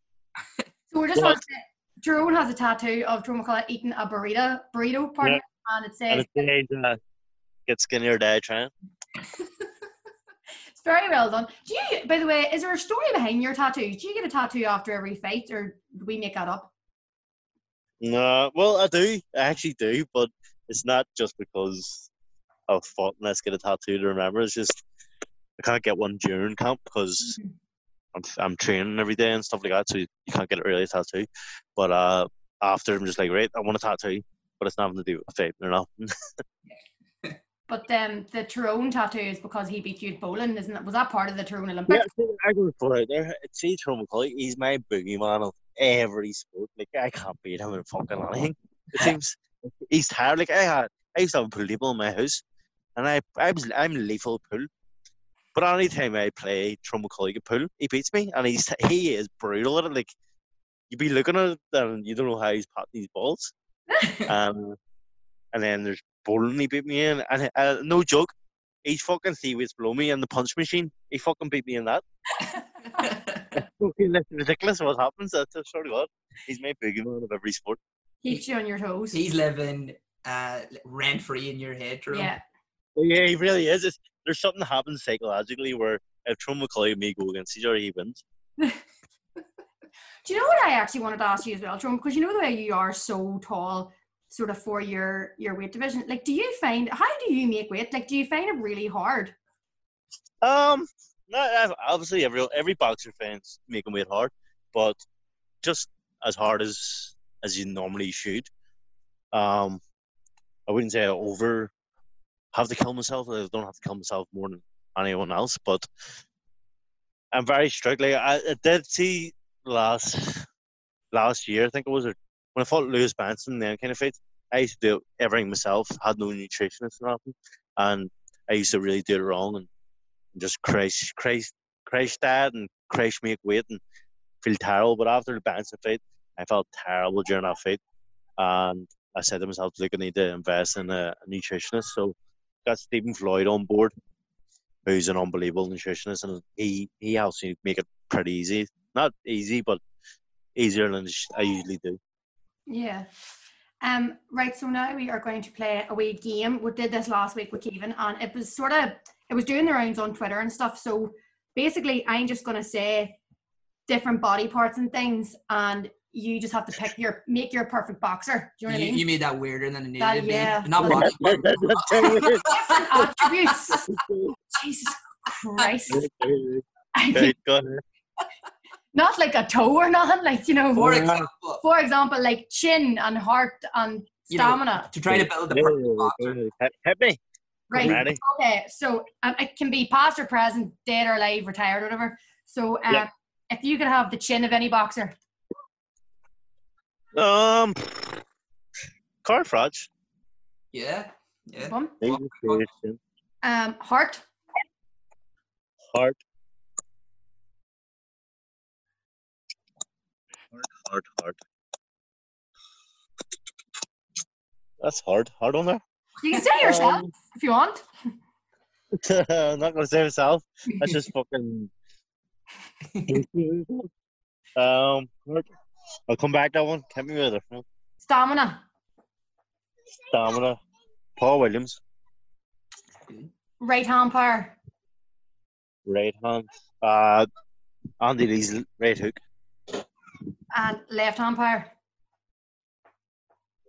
so we're just Well, want to say, Jerome has a tattoo of Jerome McCullough eating a burrito, burrito, pardon, and it and says it says, uh, "Get skinnier, die trying." it's very well done. Do you, by the way, is there a story behind your tattoos? Do you get a tattoo after every fight, or do we make that up? No, well, I do. I actually do, but it's not just because I've fought and let's get a tattoo to remember. It's just I can't get one during camp because I'm, I'm training every day and stuff like that, so you can't get a really tattoo. But uh, after, I'm just like, right, I want a tattoo, but it's nothing to do with fighting or nothing. But um, the Tyrone tattoo is because he beat you at bowling, isn't it? Was that part of the Tyrone yeah, Olympics? see, I go for it there. See, Tyrone McCullough, he's my boogeyman of every sport. Like, I can't beat him in fucking anything. It seems he's tired. Like, I had, I used to have a pool table in my house, and I, I was, I'm lethal pool. But any time I play Tyrone McCullough at pool, he beats me, and he's he is brutal at it. Like, you be looking at it, and you don't know how he's potting these balls. Um, and then there's bowling he beat me in, and uh, no joke, he's fucking three weights below me in the punch machine. He fucking beat me in that. fucking ridiculous what happens. That's a sort of God. He's my big man of every sport. Keeps you on your toes. He's living uh, rent free in your head, Jerome. yeah. Yeah, he really is. It's, there's something that happens psychologically where if Trum McCullough and me go against each other, he wins. Do you know what I actually wanted to ask you as well, Tyrone? Because you know the way you are so tall, sort of for your your weight division. Like, do you find how do you make weight? Like, do you find it really hard? Um, no, obviously every every boxer finds making weight hard, but just as hard as as you normally should. Um, I wouldn't say I over have to kill myself. I don't have to kill myself more than anyone else, but I'm very strict. Like I, I did see last last year, I think it was when I fought Lewis Benson, then kind of fight. I used to do everything myself. Had no nutritionist or nothing, and I used to really do it wrong and just crash, crash, crash that and crash make weight and feel terrible. But after the Benson fight, I felt terrible during that fight, and I said to myself, "Look, I need to invest in a, a nutritionist." So got Stephen Floyd on board, who's an unbelievable nutritionist, and he he helps me make it pretty easy. Not easy, but easier than I usually do. Yeah. Um, right, so now we are going to play a wee game. We did this last week with Kevin, and it was sort of it was doing the rounds on Twitter and stuff. So basically, I'm just gonna say different body parts and things, and you just have to pick your make your perfect boxer. Do you know what I mean? you made that weirder than it needed That- yeah. Not That- body different attributes. Jesus Christ! I Right, not like a toe or nothing, like you know. For example, For example, like chin and heart and You know, stamina. to try to build the Yeah, perfect boxer. yeah. Hit- Hit me. Right. Okay. So um, it can be past or present, dead or alive, retired, or whatever. So um, Yeah. if you could have the chin of any boxer, Um, Carl Froch's. Yeah, yeah. one. Well, Um, heart, Heart. Heart, heart, heart. That's hard. Hard on there. you can say it yourself Um, if you want. I'm not gonna say myself. That's just fucking. um, heart. I'll come back that one. Hit me with it. Stamina, Stamina. Paul Williams, Right hand power. right hand. Uh, Andy Lee's right hook. And left hand power.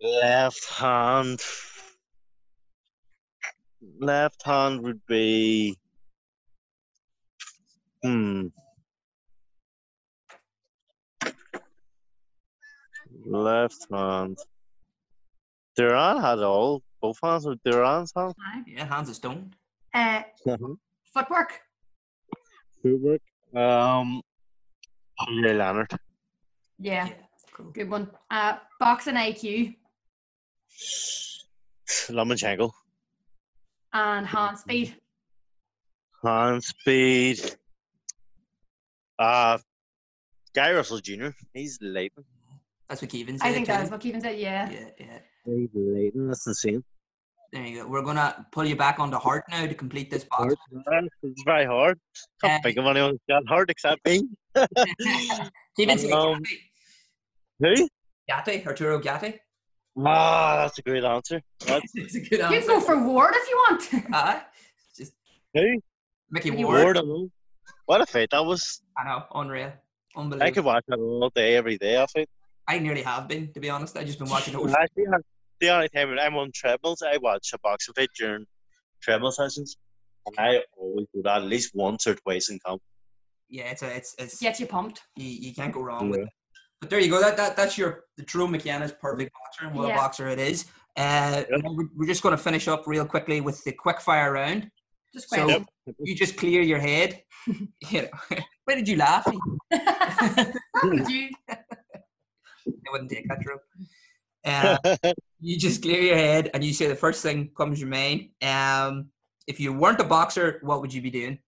Left hand. Left hand would be. Hmm. Left hand. Duran had all both hands with Duran's hand. Aye. Yeah, hands of stone. Uh, footwork. Footwork. Um. Ray Leonard. Yeah, Cool. good one. Uh, boxing IQ Lomachenko. and hand speed. Hand speed. Uh Gary Russell Jr. He's lightning. That's what Keevan said. I think that is what Keevan said. Yeah. Yeah, yeah. He's lightning. That's insane. There you go. We're gonna pull you back onto heart now to complete this box. It's very hard. Can't Uh, think of anyone who's got hard except me. Keevan said Um, Gatti. Who? Gatti, Arturo Gatti. Ah, that's a great answer. That's It's a good answer. You can go for Ward if you want. Uh, just who? Micky Micky Ward. Ward. I. What a fight that was. I know, unreal, unbelievable. I could watch that all day, every day. I think. I nearly have been, to be honest. I just been watching it. Actually, the only time when I'm on treadmills, I watch a boxing fight during treadmill sessions. And I always do that at least once or twice in camp. Yeah, it's a, it's it's Get you pumped. you, you can't go wrong with it. But there you go. That that that's your the True McKenna's perfect boxer and what Yeah. a boxer it is. Uh, Yep. we're, we're just going to finish up real quickly with the quick fire round. Just So- question. You just clear your head. you know, why did you laugh? Would you? I wouldn't take that, Drew. Uh, you just clear your head and you say the first thing comes to your mind. Um, if you weren't a boxer, what would you be doing?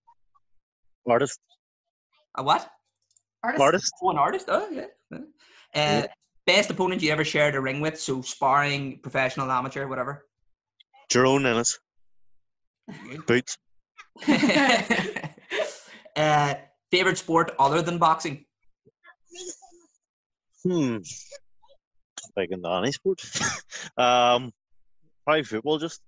Artist. A what? Artist. Artist. Oh, an artist. Oh, yeah. Uh, Yeah. Best opponent you ever shared a ring with? So sparring, professional, amateur, whatever. Jaron Ennis. Boots. uh, favorite sport other than boxing? Hmm. Big in the any sport. um, probably football. Just.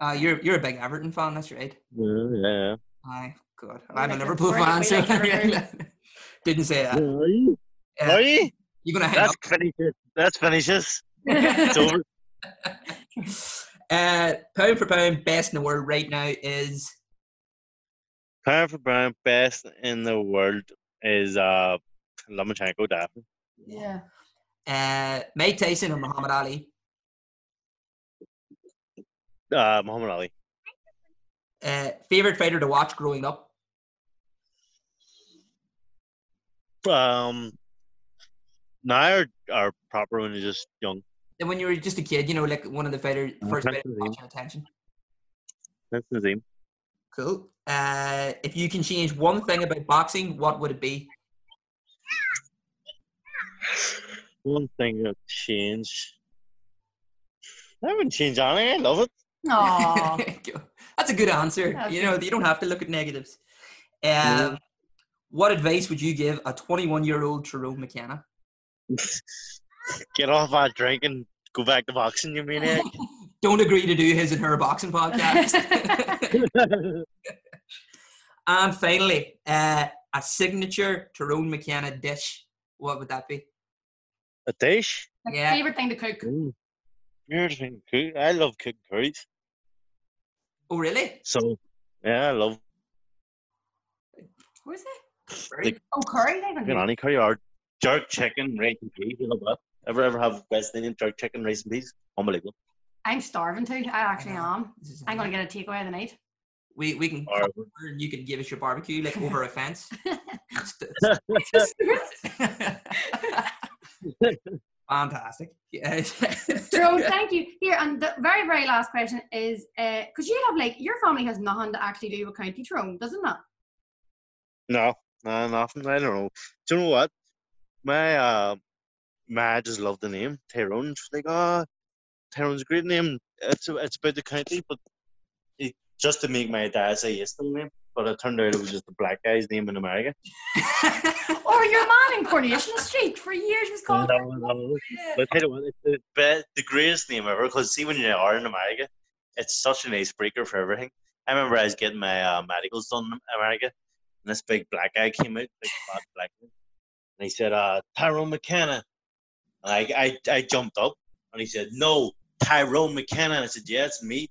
Uh, you're you're a big Everton fan, that's right. Yeah. yeah. Aye, good. We I'm a like it. Liverpool fan, like- so we like Everton. didn't say that. Are you? Uh, Are you? you're gonna hang That's finishes. That's finishes. It's over. uh, pound for pound, best in the world right now is Pound for pound, best in the world is uh Lomachenko. Definitely. Yeah. uh, Mike Tyson or Muhammad Ali. Uh, Muhammad Ali. Uh, favorite fighter to watch growing up. Um, now or, or proper when you're just young. And when you were just a kid, you know, like one of the fighters, Uh, first fighter Tyson. caught your attention. That's the same. Cool. Uh, if you can change one thing about boxing, what would it be? One thing that changed. I haven't changed anything. I love it. Aw. That's a good answer. That's you good. know, you don't have to look at negatives. Um, Yeah. What advice would you give a 21 year old Tyrone McKenna? Get off that drink and go back to boxing, you maniac. Don't agree to do his and her boxing podcast. and finally, uh, a signature Tyrone McKenna dish. What would that be? A dish? Like, Yeah. Favorite thing to cook. You're the thing, cook. I love cooking curries. Oh, really? So, yeah, I love What is it? Like- Oh, curry. I don't know. any curry or jerk chicken, rice and peas. You love that. Ever ever have West Indian jerk chicken, rice and peas? Unbelievable. I'm starving too. I actually am. I'm gonna get a takeaway of the night. We, we can come over and you can give us your barbecue like over a fence. Fantastic. Yeah. Joe, thank you. Here, and the very, very last question is uh, because you have like your family has nothing to actually do with County Tyrone, doesn't it? No, no, nothing. I don't know. Do you know what? My uh, my just love the name Tyrone. She's like, oh, Tyrone's a great name. It's it's about the county, but it, just to make my dad say yes to the name. But it turned out it was just a black guy's name in America. Or your man in Coronation Street for years was called. But I tell you what, the, the greatest name ever. Because see, when you are in America, it's such an icebreaker for everything. I remember I was getting my uh, medicals done in America, and this big black guy came out, big fat black guy, and he said, uh, Tyrone McKenna. And I, I, I jumped up, and he said, No, Tyrone McKenna. And I said, Yeah, it's me.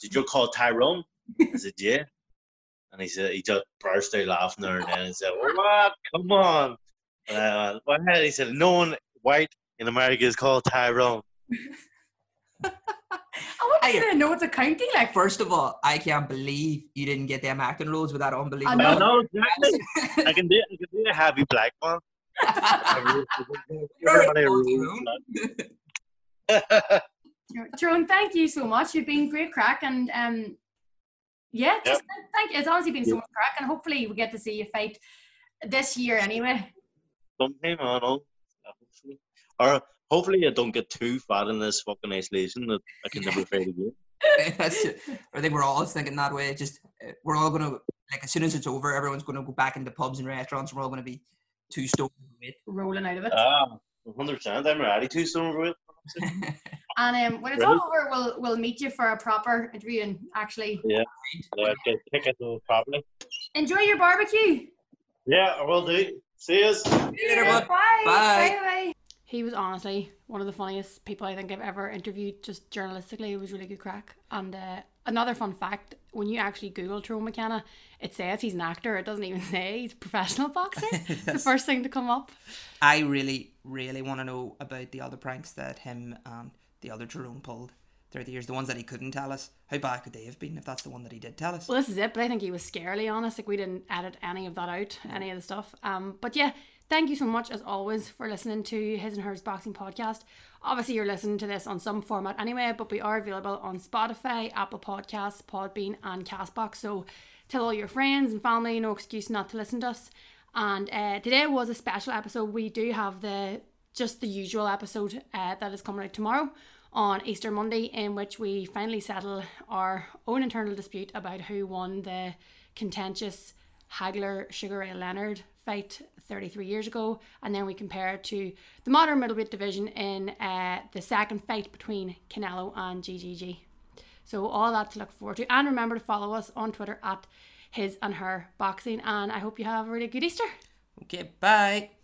Did you call Tyrone? I said, Yeah. And he said, he just burst out laughing there and then and said, What? Come on. And I went, What? He said, No one white in America is called Tyrone. I want Hey. you to know it's a county like. First of all, I can't believe you didn't get them acting roles with that unbelievable. I know. I know exactly. I can do I can do a heavy black one. Everybody. Tyrone, thank you so much. You've been great crack and um yeah, just thank you. It's honestly been so much crack and hopefully we get to see you fight this year anyway. Sometime I know. Hopefully. Or hopefully I don't get too fat in this fucking isolation that I can never fight again. That's. I think we're all thinking that way. Just uh, we're all gonna like as soon as it's over, everyone's gonna go back into pubs and restaurants. and We're all gonna be too stoned. with Rolling out of it. Ah, 100%. I'm ready to stone for it. it. And um, when it's all over, we'll we'll meet you for a proper interview and actually Yeah, get kick it properly. enjoy your barbecue. Yeah, I will do. See you. Later, bud. Bye. Bye. bye. He was honestly one of the funniest people I think I've ever interviewed, just journalistically. It was really good crack. And uh, another fun fact when you actually Google Tyrone McKenna, it says he's an actor. It doesn't even say he's a professional boxer. It's the first thing to come up. I really, really want to know about the other pranks that him and the other Jerome pulled throughout the years. The ones that he couldn't tell us. How bad could they have been if that's the one that he did tell us? Well, this is it, but I think he was scarily honest. Like we didn't edit any of that out, any of the stuff. Um, but yeah, thank you so much as always for listening to his and hers boxing podcast. Obviously, you're listening to this on some format anyway, but we are available on Spotify, Apple Podcasts, Podbean, and Castbox. So tell all your friends and family, no excuse not to listen to us. And uh, today was a special episode. We do have the just the usual episode uh, that is coming out tomorrow on Easter Monday, in which we finally settle our own internal dispute about who won the contentious Hagler Sugar Ray Leonard fight 33 years ago, and then we compare it to the modern middleweight division in uh, the second fight between Canelo and GGG. So all that to look forward to, and remember to follow us on Twitter at his and her boxing. And I hope you have a really good Easter. Okay, bye.